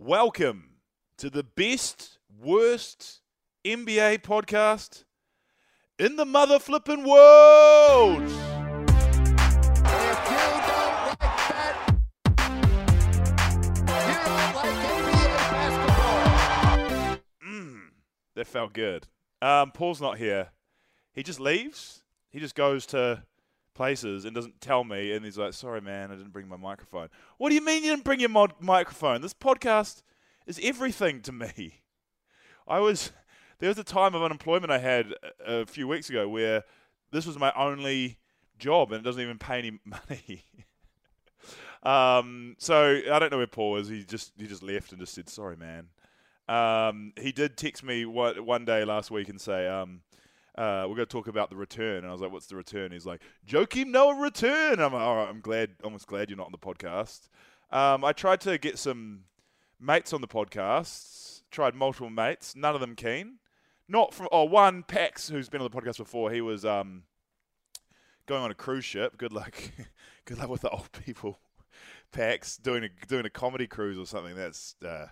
Welcome to the best, worst NBA podcast in the mother flipping world. That, NBA. That felt good. Um, Paul's not here. He just leaves. He just goes to places and doesn't tell me. And he's like, "Sorry, man, I didn't bring my microphone." What do you mean you didn't bring your mod- microphone? This podcast is everything to me. I was there was a time of unemployment I had a, a few weeks ago where this was my only job and it doesn't even pay any money. um, so I don't know where Paul is. He just he just left and just said, "Sorry, man." Um, he did text me one, one day last week and say, um, uh, "We're going to talk about the return." And I was like, "What's the return?" He's like, "Joakim Noah return." I'm like, "All right, I'm glad. Almost glad you're not on the podcast." Um, I tried to get some mates on the podcast. Tried multiple mates. None of them keen. Not from oh one Pax who's been on the podcast before. He was um, going on a cruise ship. Good luck. Good luck with the old people. Pax doing a doing a comedy cruise or something. That's uh,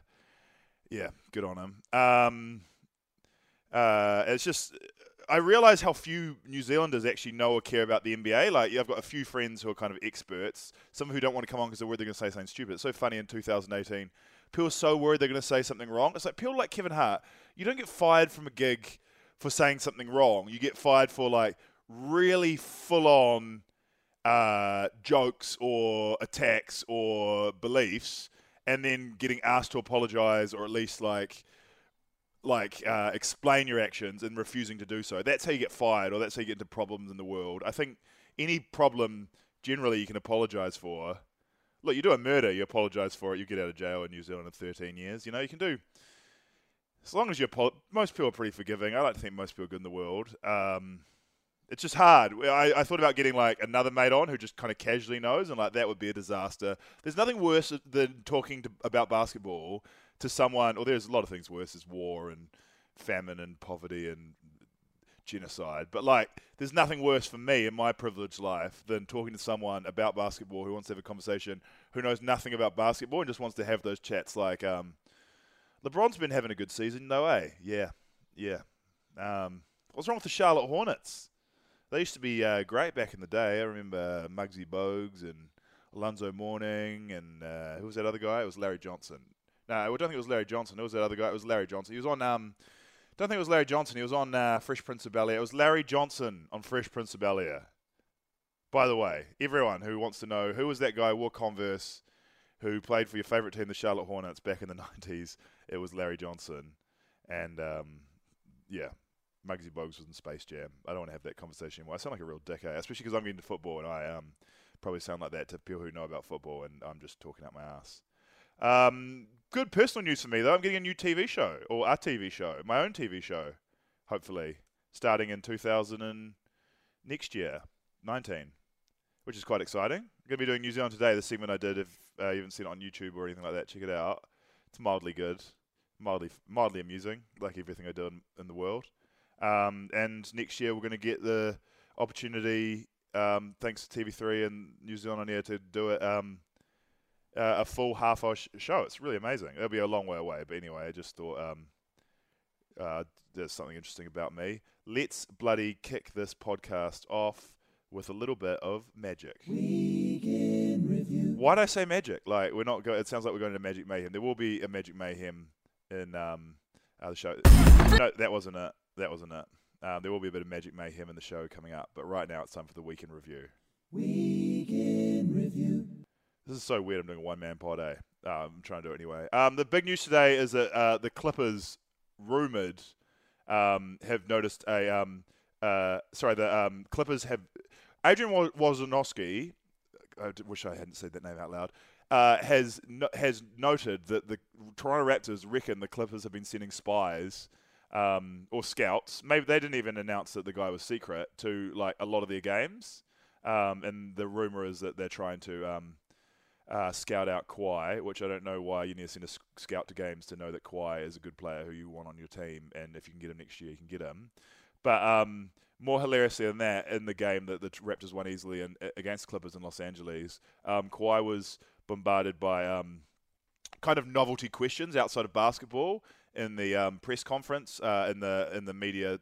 yeah, good on him. Um, uh, it's just I realise how few New Zealanders actually know or care about the NBA. Like, I've got a few friends who are kind of experts, some who don't want to come on because they're worried they're going to say something stupid. It's so funny in 2018. People are so worried they're going to say something wrong. It's like people like Kevin Hart. You don't get fired from a gig for saying something wrong. You get fired for like really full on uh, jokes or attacks or beliefs, and then getting asked to apologize or at least like like uh, explain your actions and refusing to do so. That's how you get fired, or that's how you get into problems in the world. I think any problem generally you can apologize for. Look, you do a murder, you apologize for it, you get out of jail in New Zealand in 13 years. You know, you can do as long as you're. Apo- most people are pretty forgiving. I like to think most people are good in the world. Um, it's just hard. I, I thought about getting like another mate on who just kind of casually knows, and like that would be a disaster. There's nothing worse than talking to, about basketball to someone, or there's a lot of things worse, is war and famine and poverty and genocide. But like, there's nothing worse for me in my privileged life than talking to someone about basketball who wants to have a conversation, who knows nothing about basketball and just wants to have those chats. Like, um, LeBron's been having a good season, no way. Yeah, yeah. Um, what's wrong with the Charlotte Hornets? They used to be uh, great back in the day. I remember Muggsy Bogues and Alonzo Mourning and uh, who was that other guy? It was Larry Johnson. No, I don't think it was Larry Johnson. It was that other guy? It was Larry Johnson. He was on. Um, don't think it was Larry Johnson. He was on uh, Fresh Prince of Bel Air. It was Larry Johnson on Fresh Prince of Bel Air. By the way, everyone who wants to know who was that guy wore Converse, who played for your favorite team, the Charlotte Hornets, back in the '90s, it was Larry Johnson, and um, yeah, Muggsy Bogues was in Space Jam. I don't want to have that conversation anymore. I sound like a real dickhead, especially because I'm getting into football and I um, probably sound like that to people who know about football, and I'm just talking out my ass. Um, good personal news for me though. I'm getting a new TV show or a TV show, my own TV show, hopefully starting in 2000 and next year, 19, which is quite exciting. I'm going to be doing New Zealand Today, the segment I did. If uh, you haven't seen it on YouTube or anything like that, check it out. It's mildly good, mildly mildly amusing, like everything I do in, in the world. Um, and next year we're going to get the opportunity, um, thanks to TV3 and New Zealand on air, to do it. Um, uh, a full half hour sh- show. It's really amazing. It'll be a long way away, but anyway, I just thought um, uh, there's something interesting about me. Let's bloody kick this podcast off with a little bit of magic. Why'd I say magic? Like we're not going. It sounds like we're going to Magic Mayhem. There will be a Magic Mayhem in um, uh, the show. no, that wasn't it. That wasn't it. Um, there will be a bit of Magic Mayhem in the show coming up, but right now it's time for the weekend review. weekend review. This is so weird. I'm doing a one man pod, eh? Uh, I'm trying to do it anyway. Um, the big news today is that uh, the Clippers, rumored, um, have noticed a. Um, uh, sorry, the um, Clippers have. Adrian Wo- Wojnarowski, I wish I hadn't said that name out loud. Uh, has no, has noted that the Toronto Raptors reckon the Clippers have been sending spies um, or scouts. Maybe they didn't even announce that the guy was secret to like a lot of their games. Um, and the rumor is that they're trying to um, uh, scout out Kawhi, which I don't know why you need to send a scout to games to know that Kawhi is a good player who you want on your team, and if you can get him next year, you can get him. But um, more hilariously than that, in the game that the Raptors won easily in, against Clippers in Los Angeles, um, Kawhi was bombarded by um, kind of novelty questions outside of basketball in the um, press conference, uh, in the in the media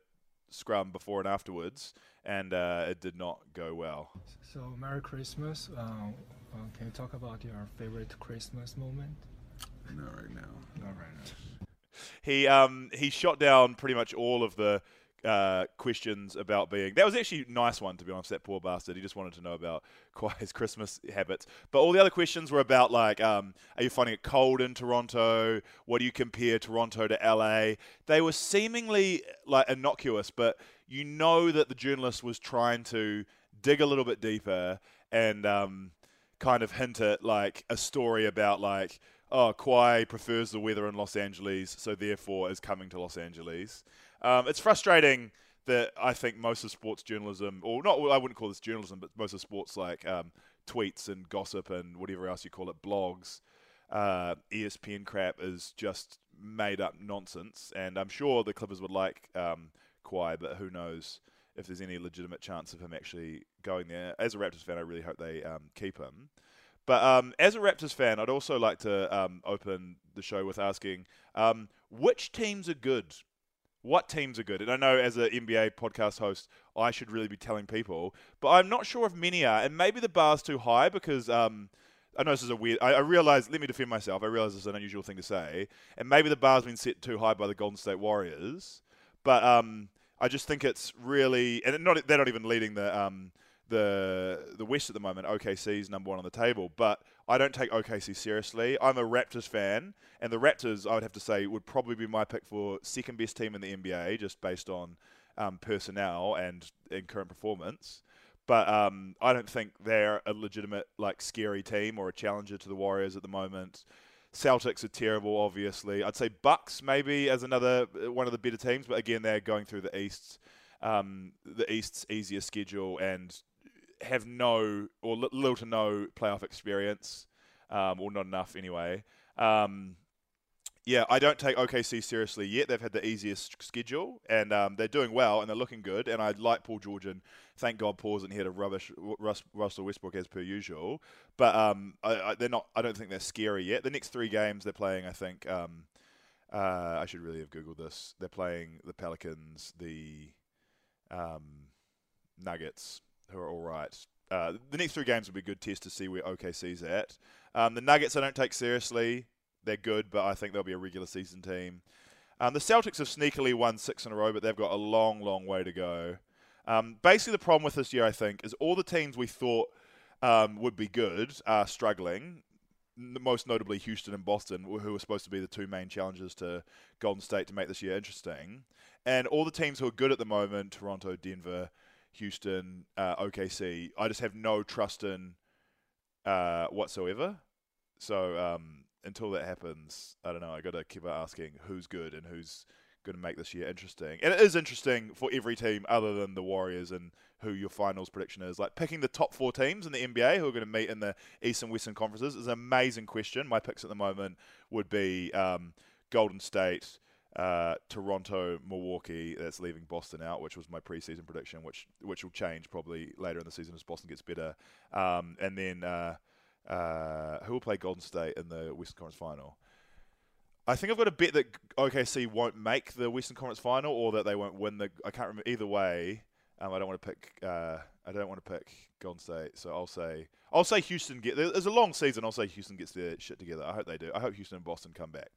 scrum before and afterwards, and uh, it did not go well. So, Merry Christmas. Uh, uh, can you talk about your favorite Christmas moment? Not right now. Not right now. He um he shot down pretty much all of the uh, questions about being. That was actually a nice one, to be honest. That poor bastard. He just wanted to know about his Christmas habits. But all the other questions were about like, um, are you finding it cold in Toronto? What do you compare Toronto to LA? They were seemingly like innocuous, but you know that the journalist was trying to dig a little bit deeper and um, kind of hint at like a story about like. Oh, Kawhi prefers the weather in Los Angeles, so therefore is coming to Los Angeles. Um, it's frustrating that I think most of sports journalism, or not, I wouldn't call this journalism, but most of sports like um, tweets and gossip and whatever else you call it, blogs, uh, ESPN crap is just made up nonsense. And I'm sure the Clippers would like um, but who knows if there's any legitimate chance of him actually going there. As a Raptors fan, I really hope they um, keep him. But um, as a Raptors fan, I'd also like to um, open the show with asking um, which teams are good what teams are good. And I know as an NBA podcast host, I should really be telling people, but I'm not sure if many are. And maybe the bar's too high because um, I know this is a weird. I, I realize. Let me defend myself. I realize this is an unusual thing to say, and maybe the bar's been set too high by the Golden State Warriors. But um, I just think it's really, and not they're not even leading the um, the the West at the moment. OKC is number one on the table, but I don't take OKC seriously. I'm a Raptors fan, and the Raptors, I would have to say, would probably be my pick for second best team in the NBA, just based on um, personnel and, and current performance. But um, I don't think they're a legitimate, like, scary team or a challenger to the Warriors at the moment. Celtics are terrible, obviously. I'd say Bucks maybe as another uh, one of the better teams, but again, they're going through the East, um, the East's easier schedule, and have no or little to no playoff experience, um, or not enough anyway. Um, yeah, I don't take OKC seriously yet. They've had the easiest schedule, and um, they're doing well, and they're looking good. And I like Paul George, and thank God Paul isn't here to rubbish Russell Westbrook as per usual. But um, I, I, they're not. I don't think they're scary yet. The next three games they're playing, I think. Um, uh, I should really have googled this. They're playing the Pelicans, the um, Nuggets, who are all right. Uh, the next three games will be a good test to see where OKC's at. Um, the Nuggets I don't take seriously. They're good, but I think they'll be a regular season team. Um, the Celtics have sneakily won six in a row, but they've got a long, long way to go. Um, basically, the problem with this year, I think, is all the teams we thought um, would be good are struggling. Most notably, Houston and Boston, who were supposed to be the two main challenges to Golden State to make this year interesting. And all the teams who are good at the moment, Toronto, Denver, Houston, uh, OKC, I just have no trust in uh, whatsoever. So um, until that happens, I don't know. I got to keep asking who's good and who's going to make this year interesting. And it is interesting for every team other than the Warriors and who your finals prediction is. Like picking the top four teams in the NBA who are going to meet in the East and Western conferences is an amazing question. My picks at the moment would be um, Golden State, uh, Toronto, Milwaukee. That's leaving Boston out, which was my preseason prediction, which which will change probably later in the season as Boston gets better. Um, and then uh, uh, who will play Golden State in the Western Conference Final? I think I've got a bet that OKC won't make the Western Conference Final, or that they won't win the. I can't remember either way. Um, I don't want to pick. Uh, I don't want to pick Golden State, so I'll say I'll say Houston get. There's a long season. I'll say Houston gets their shit together. I hope they do. I hope Houston and Boston come back.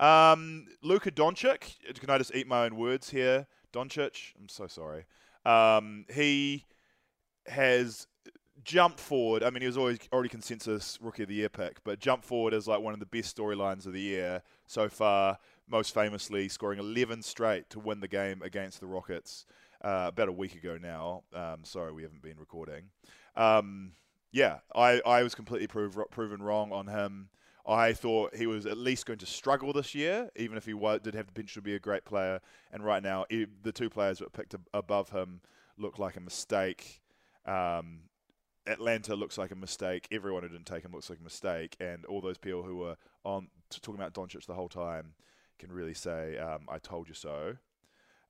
Um, Luka Doncic. Can I just eat my own words here? Doncic. I'm so sorry. Um, he has jumped forward. I mean, he was always already consensus rookie of the year pick, but jumped forward as like one of the best storylines of the year so far. Most famously, scoring 11 straight to win the game against the Rockets uh, about a week ago now. Um, sorry, we haven't been recording. Um, yeah, I, I was completely prove, proven wrong on him. I thought he was at least going to struggle this year, even if he was, did have the potential to be a great player. And right now, he, the two players that picked above him look like a mistake. Um, Atlanta looks like a mistake. Everyone who didn't take him looks like a mistake. And all those people who were on talking about Doncic the whole time can really say, um, "I told you so."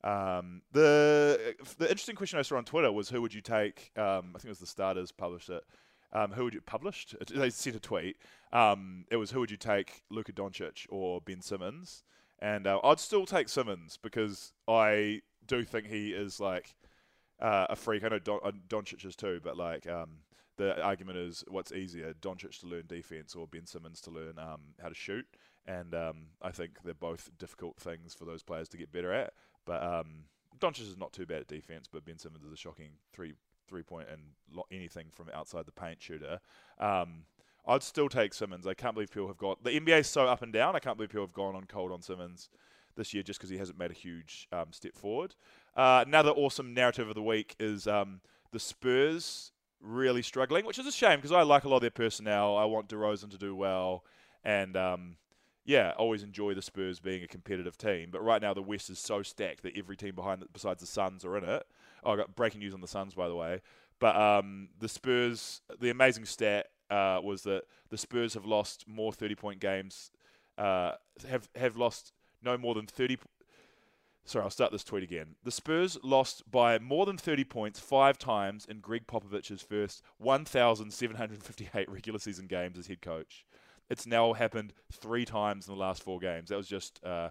Um, the the interesting question I saw on Twitter was, "Who would you take?" Um, I think it was the starters published it. Um, who would you published? They sent a tweet. Um, it was who would you take, Luka Doncic or Ben Simmons? And uh, I'd still take Simmons because I do think he is like uh, a freak. I know Don- uh, Doncic is too, but like um, the argument is what's easier, Doncic to learn defense or Ben Simmons to learn um, how to shoot. And um, I think they're both difficult things for those players to get better at. But um, Doncic is not too bad at defense, but Ben Simmons is a shocking three three point and lo- anything from outside the paint shooter. Um, I'd still take Simmons. I can't believe people have got the NBA is so up and down. I can't believe people have gone on cold on Simmons this year just because he hasn't made a huge um, step forward. Uh, another awesome narrative of the week is um, the Spurs really struggling, which is a shame because I like a lot of their personnel. I want DeRozan to do well, and um, yeah, always enjoy the Spurs being a competitive team. But right now the West is so stacked that every team behind, besides the Suns, are in it. Oh, I got breaking news on the Suns, by the way. But um, the Spurs, the amazing stat uh, was that the Spurs have lost more 30 point games, uh, have, have lost no more than 30. Sorry, I'll start this tweet again. The Spurs lost by more than 30 points five times in Gregg Popovich's first 1,758 regular season games as head coach. It's now happened three times in the last four games. That was just uh,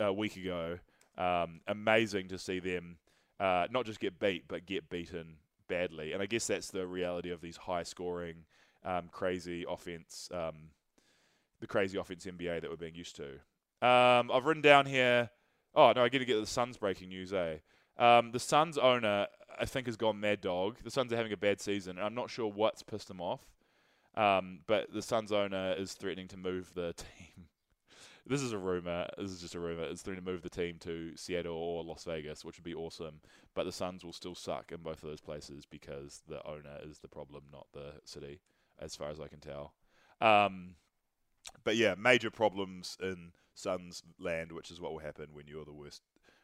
A week ago. Um, amazing to see them uh, not just get beat, but get beaten badly. And I guess that's the reality of these high scoring, um, crazy offense, um, the crazy offense NBA that we're being used to. Um, I've written down here. Oh no, I get to get the Suns breaking news. Eh, um, the Suns owner I think has gone mad dog. The Suns are having a bad season, and I'm not sure what's pissed them off. Um, but the Suns owner is threatening to move the team. This is a rumor. This is just a rumor. It's threatening to move the team to Seattle or Las Vegas, which would be awesome. But the Suns will still suck in both of those places because the owner is the problem, not the city, as far as I can tell. Um, but yeah, major problems in Suns land, which is what will happen when you're the worst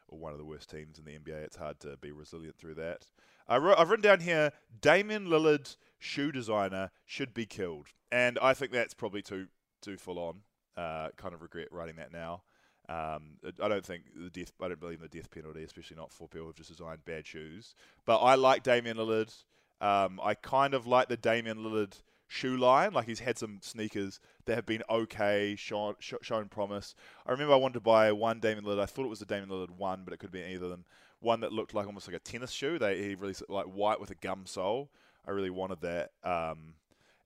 or one of the worst teams in the NBA. It's hard to be resilient through that. I wrote, I've written down here Damian Lillard, shoe designer, should be killed. And I think that's probably too too full on. Uh, kind of regret writing that now. Um, I don't think the death. I don't believe in the death penalty, especially not for people who've just designed bad shoes. But I like Damian Lillard. Um, I kind of like the Damian Lillard shoe line. Like he's had some sneakers that have been okay, shown, shown promise. I remember I wanted to buy one Damian Lillard. I thought it was a Damian Lillard one, but it could be either of them. One that looked like almost like a tennis shoe. They he really like white with a gum sole. I really wanted that. Um,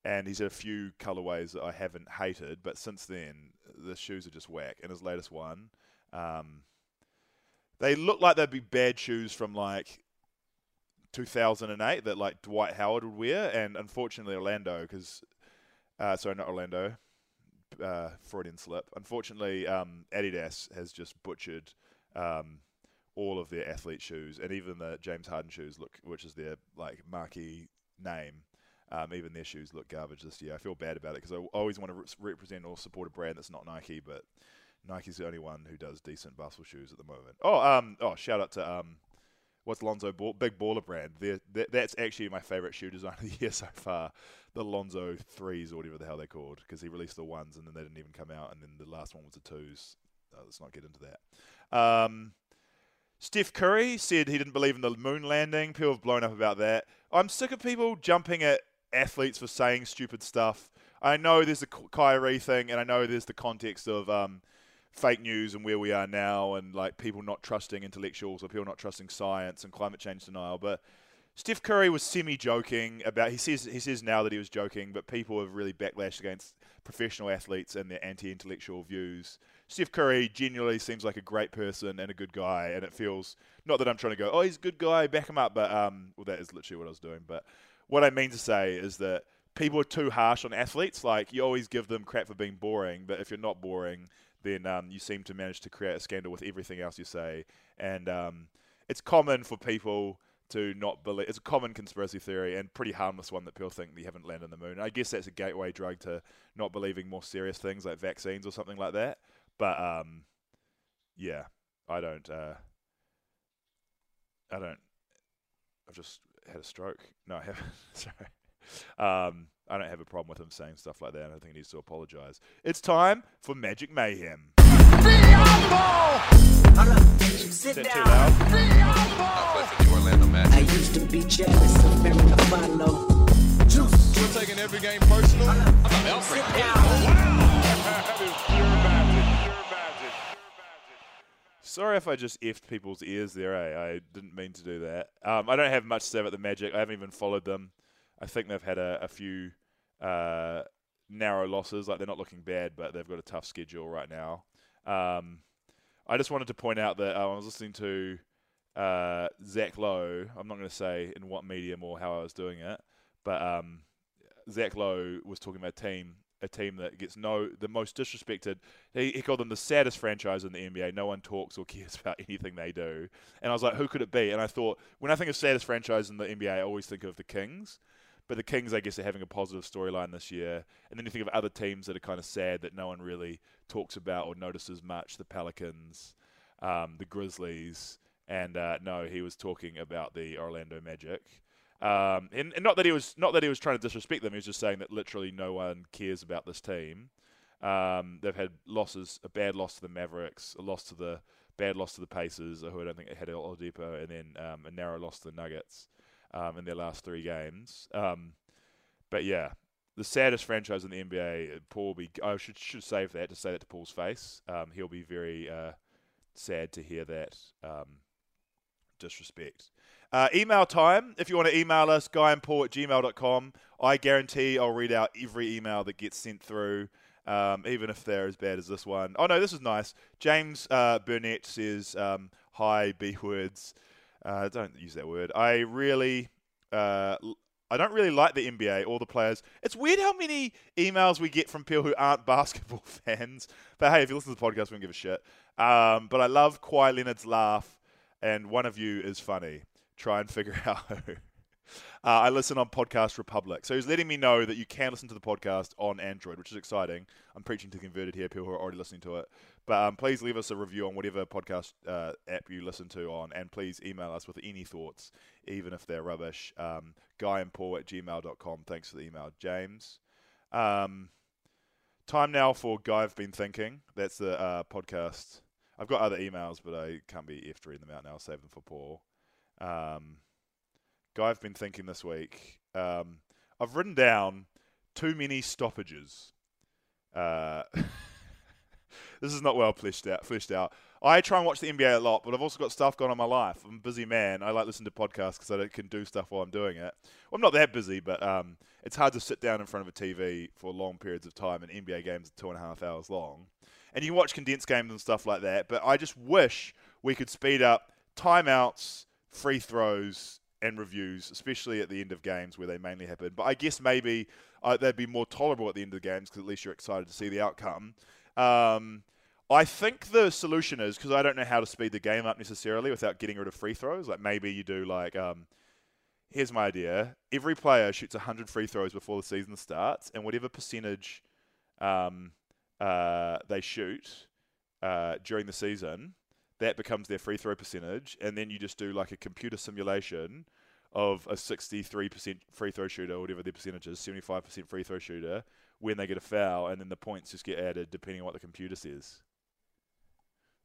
and he's had a few colorways that I haven't hated, but since then the shoes are just whack. And his latest one, um, they look like they'd be bad shoes from like 2008 that like Dwight Howard would wear, and unfortunately Orlando, because uh, sorry, not Orlando, uh, Freudian slip. Unfortunately, um, Adidas has just butchered um, all of their athlete shoes, and even the James Harden shoes look, which is their like marquee name. Um, even their shoes look garbage this year. I feel bad about it because I always want to re- represent or support a brand that's not Nike, but Nike's the only one who does decent basketball shoes at the moment. Oh, um, oh, shout out to um, what's Lonzo Ball, big baller brand. That, that's actually my favorite shoe design of the year so far. The Lonzo threes or whatever the hell they're called, because he released the ones and then they didn't even come out, and then the last one was the twos. Uh, let's not get into that. Um, Steph Curry said he didn't believe in the moon landing. People have blown up about that. I'm sick of people jumping at athletes for saying stupid stuff. I know there's the Kyrie thing, and I know there's the context of um, fake news and where we are now, and like people not trusting intellectuals or people not trusting science and climate change denial. But Steph Curry was semi-joking about. He says he says now that he was joking, but people have really backlashed against professional athletes and their anti-intellectual views. Steph Curry genuinely seems like a great person and a good guy, and it feels not that I'm trying to go, oh, he's a good guy, back him up, but um, well, that is literally what I was doing. But what I mean to say is that people are too harsh on athletes. Like you always give them crap for being boring, but if you're not boring, then um, you seem to manage to create a scandal with everything else you say. And um, it's common for people to not believe. It's a common conspiracy theory and pretty harmless one that people think they haven't landed on the moon. I guess that's a gateway drug to not believing more serious things like vaccines or something like that. But um, yeah, I don't. Uh, I don't. I've just had a stroke. No, I haven't. Sorry. Um, I don't have a problem with him saying stuff like that. I don't think he needs to apologise. It's time for Magic Mayhem. Is that too loud? I used to be jealous of Mary Apollo. You're taking every game personal. Sit down. Sorry if I just effed people's ears there. Eh? I didn't mean to do that. Um, I don't have much to say about the Magic. I haven't even followed them. I think they've had a, a few uh, narrow losses. Like they're not looking bad, but they've got a tough schedule right now. Um, I just wanted to point out that uh, I was listening to uh, Zach Lowe. I'm not going to say in what medium or how I was doing it, but um, Zach Lowe was talking about a team, a team that gets no the most disrespected. He, he called them the saddest franchise in the NBA. No one talks or cares about anything they do. And I was like, who could it be? And I thought, when I think of saddest franchise in the NBA, I always think of the Kings. But the Kings, I guess, are having a positive storyline this year. And then you think of other teams that are kind of sad that no one really talks about or notices much. The Pelicans, um, the Grizzlies, and uh, no, he was talking about the Orlando Magic. Um, and, and not that he was not that he was trying to disrespect them. He was just saying that literally no one cares about this team. Um, they've had losses, a bad loss to the Mavericks, a loss to the bad loss to the Pacers, who I don't think had Oladipo, and then um, a narrow loss to the Nuggets um, in their last three games. Um, but yeah, the saddest franchise in the NBA. Paul be. I should should save that to say that to Paul's face. Um, he'll be very uh, sad to hear that disrespect. Uh, email time. If you want to email us, guyandpaul at gmail.com. I guarantee I'll read out every email that gets sent through, um, even if they're as bad as this one. Oh, no, this is nice. James uh, Burnett says, um, Hi, B words. Uh, don't use that word. I really. Uh, I don't really like the NBA or the players. It's weird how many emails we get from people who aren't basketball fans. But hey, if you listen to the podcast, we don't give a shit. Um, but I love Kawhi Leonard's laugh, and one of you is funny. Try and figure out. Uh, I listen on Podcast Republic. So he's letting me know that you can listen to the podcast on Android, which is exciting. I'm preaching to converted here, people who are already listening to it. But um, please leave us a review on whatever podcast uh, app you listen to on, and please email us with any thoughts, even if they're rubbish. Um, Guy and Paul at gmail.com. Thanks for the email, James. Um, time now for Guy I've Been Thinking. That's the uh, podcast. I've got other emails, but I can't be reading them out now. I'll save them for Paul. Um, guy I've been thinking this week. Um, I've written down too many stoppages. Uh, this is not well fleshed out. Fleshed out. I try and watch the NBA a lot, but I've also got stuff going on in my life. I'm a busy man. I like listening to podcasts because I can do stuff while I'm doing it. Well, I'm not that busy, but um, it's hard to sit down in front of a TV for long periods of time. And NBA games are two and a half hours long, and you can watch condensed games and stuff like that. But I just wish we could speed up timeouts, free throws, and reviews, especially at the end of games where they mainly happen. But I guess maybe uh, they'd be more tolerable at the end of the games because at least you're excited to see the outcome. Um, I think the solution is because I don't know how to speed the game up necessarily without getting rid of free throws. Like maybe you do like, um, here's my idea: every player shoots 100 free throws before the season starts, and whatever percentage um, uh, they shoot uh, during the season, that becomes their free throw percentage, and then you just do like a computer simulation of a 63% free throw shooter, or whatever their percentage is, 75% free throw shooter, when they get a foul, and then the points just get added depending on what the computer says.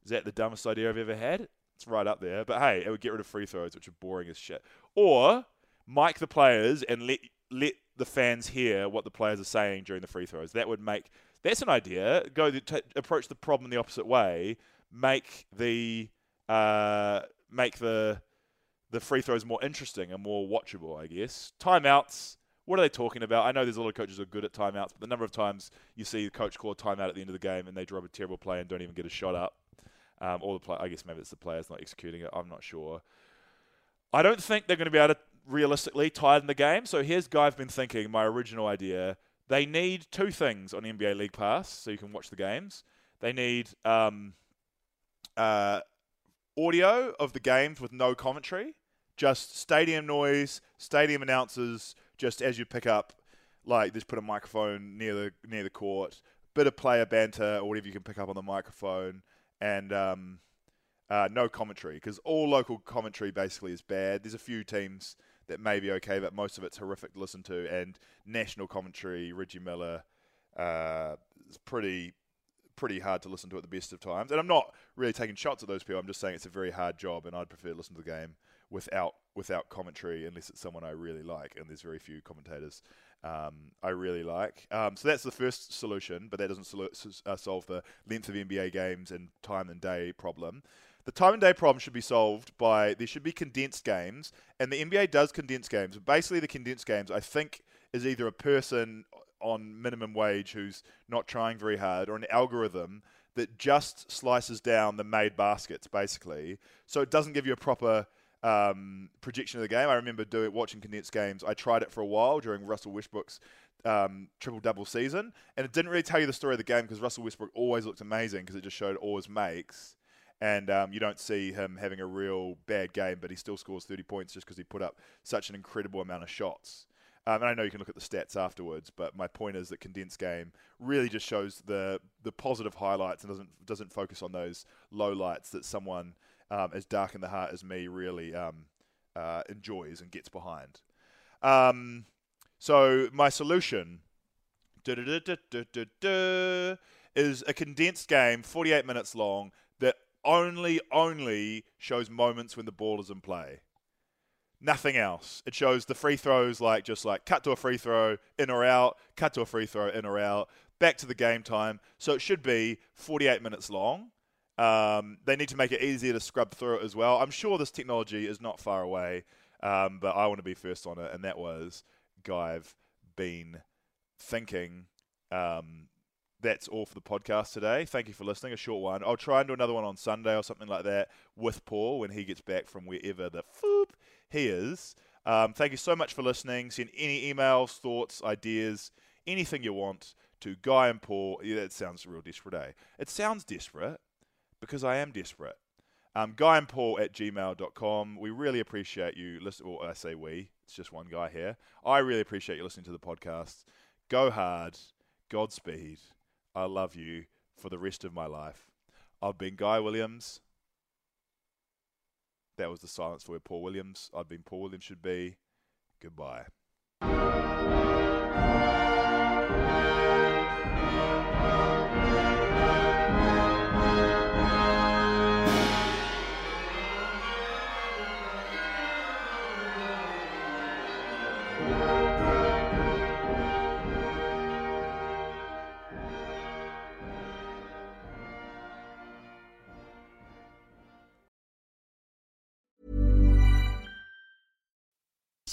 Is that the dumbest idea I've ever had? It's right up there. But hey, it would get rid of free throws, which are boring as shit. Or mic the players and let let the fans hear what the players are saying during the free throws. That would make That's an idea. Go the, t- approach the problem the opposite way. Make the uh, make the the free throws more interesting and more watchable. I guess timeouts. What are they talking about? I know there's a lot of coaches who are good at timeouts, but the number of times you see the coach call a timeout at the end of the game and they drop a terrible play and don't even get a shot up, um, or the play, I guess maybe it's the players not executing it. I'm not sure. I don't think they're going to be able to realistically tie in the game. So here's guy I've been thinking. My original idea: they need two things on NBA League Pass so you can watch the games. They need um, uh, audio of the games with no commentary, just stadium noise, stadium announcers, just as you pick up, like just put a microphone near the near the court, bit of player banter or whatever you can pick up on the microphone, and um, uh, no commentary because all local commentary basically is bad. There's a few teams that may be okay, but most of it's horrific to listen to, and national commentary, Reggie Miller, uh, is pretty pretty hard to listen to at the best of times. And I'm not really taking shots at those people. I'm just saying it's a very hard job, and I'd prefer to listen to the game without without commentary unless it's someone I really like. And there's very few commentators um, I really like. Um, so that's the first solution, but that doesn't uh, solve the length of NBA games and time and day problem. The time and day problem should be solved by there should be condensed games, and the NBA does condense games. Basically, the condensed games, I think, is either a person on minimum wage who's not trying very hard, or an algorithm that just slices down the made baskets, basically. So it doesn't give you a proper um, projection of the game. I remember doing watching condensed games. I tried it for a while during Russell Westbrook's um, triple double season, and it didn't really tell you the story of the game because Russell Westbrook always looked amazing because it just showed all his makes. And um, you don't see him having a real bad game, but he still scores 30 points just because he put up such an incredible amount of shots. Um, and I know you can look at the stats afterwards, but my point is that condensed game really just shows the the positive highlights and doesn't doesn't focus on those low lights that someone um, as dark in the heart as me really um, uh, enjoys and gets behind. Um, so my solution is a condensed game, 48 minutes long, that only only shows moments when the ball is in play. Nothing else. It shows the free throws like just like cut to a free throw, in or out, cut to a free throw, in or out, back to the game time. So it should be 48 minutes long. Um, they need to make it easier to scrub through it as well. I'm sure this technology is not far away, um, but I want to be first on it, and that was guy I've been thinking. Um, that's all for the podcast today. Thank you for listening. A short one. I'll try and do another one on Sunday or something like that with Paul when he gets back from wherever the foop he is. Um, thank you so much for listening. Send any emails, thoughts, ideas, anything you want to Guy and Paul. Yeah, that sounds real desperate, eh? It sounds desperate because I am desperate. Um, Guy and Paul at gmail.com. We really appreciate you listening. Well, I say we, it's just one guy here. I really appreciate you listening to the podcast. Go hard. Godspeed. I love you for the rest of my life. I've been Guy Williams. That was the silence for where Paul Williams. I've been Paul Williams should be. Goodbye.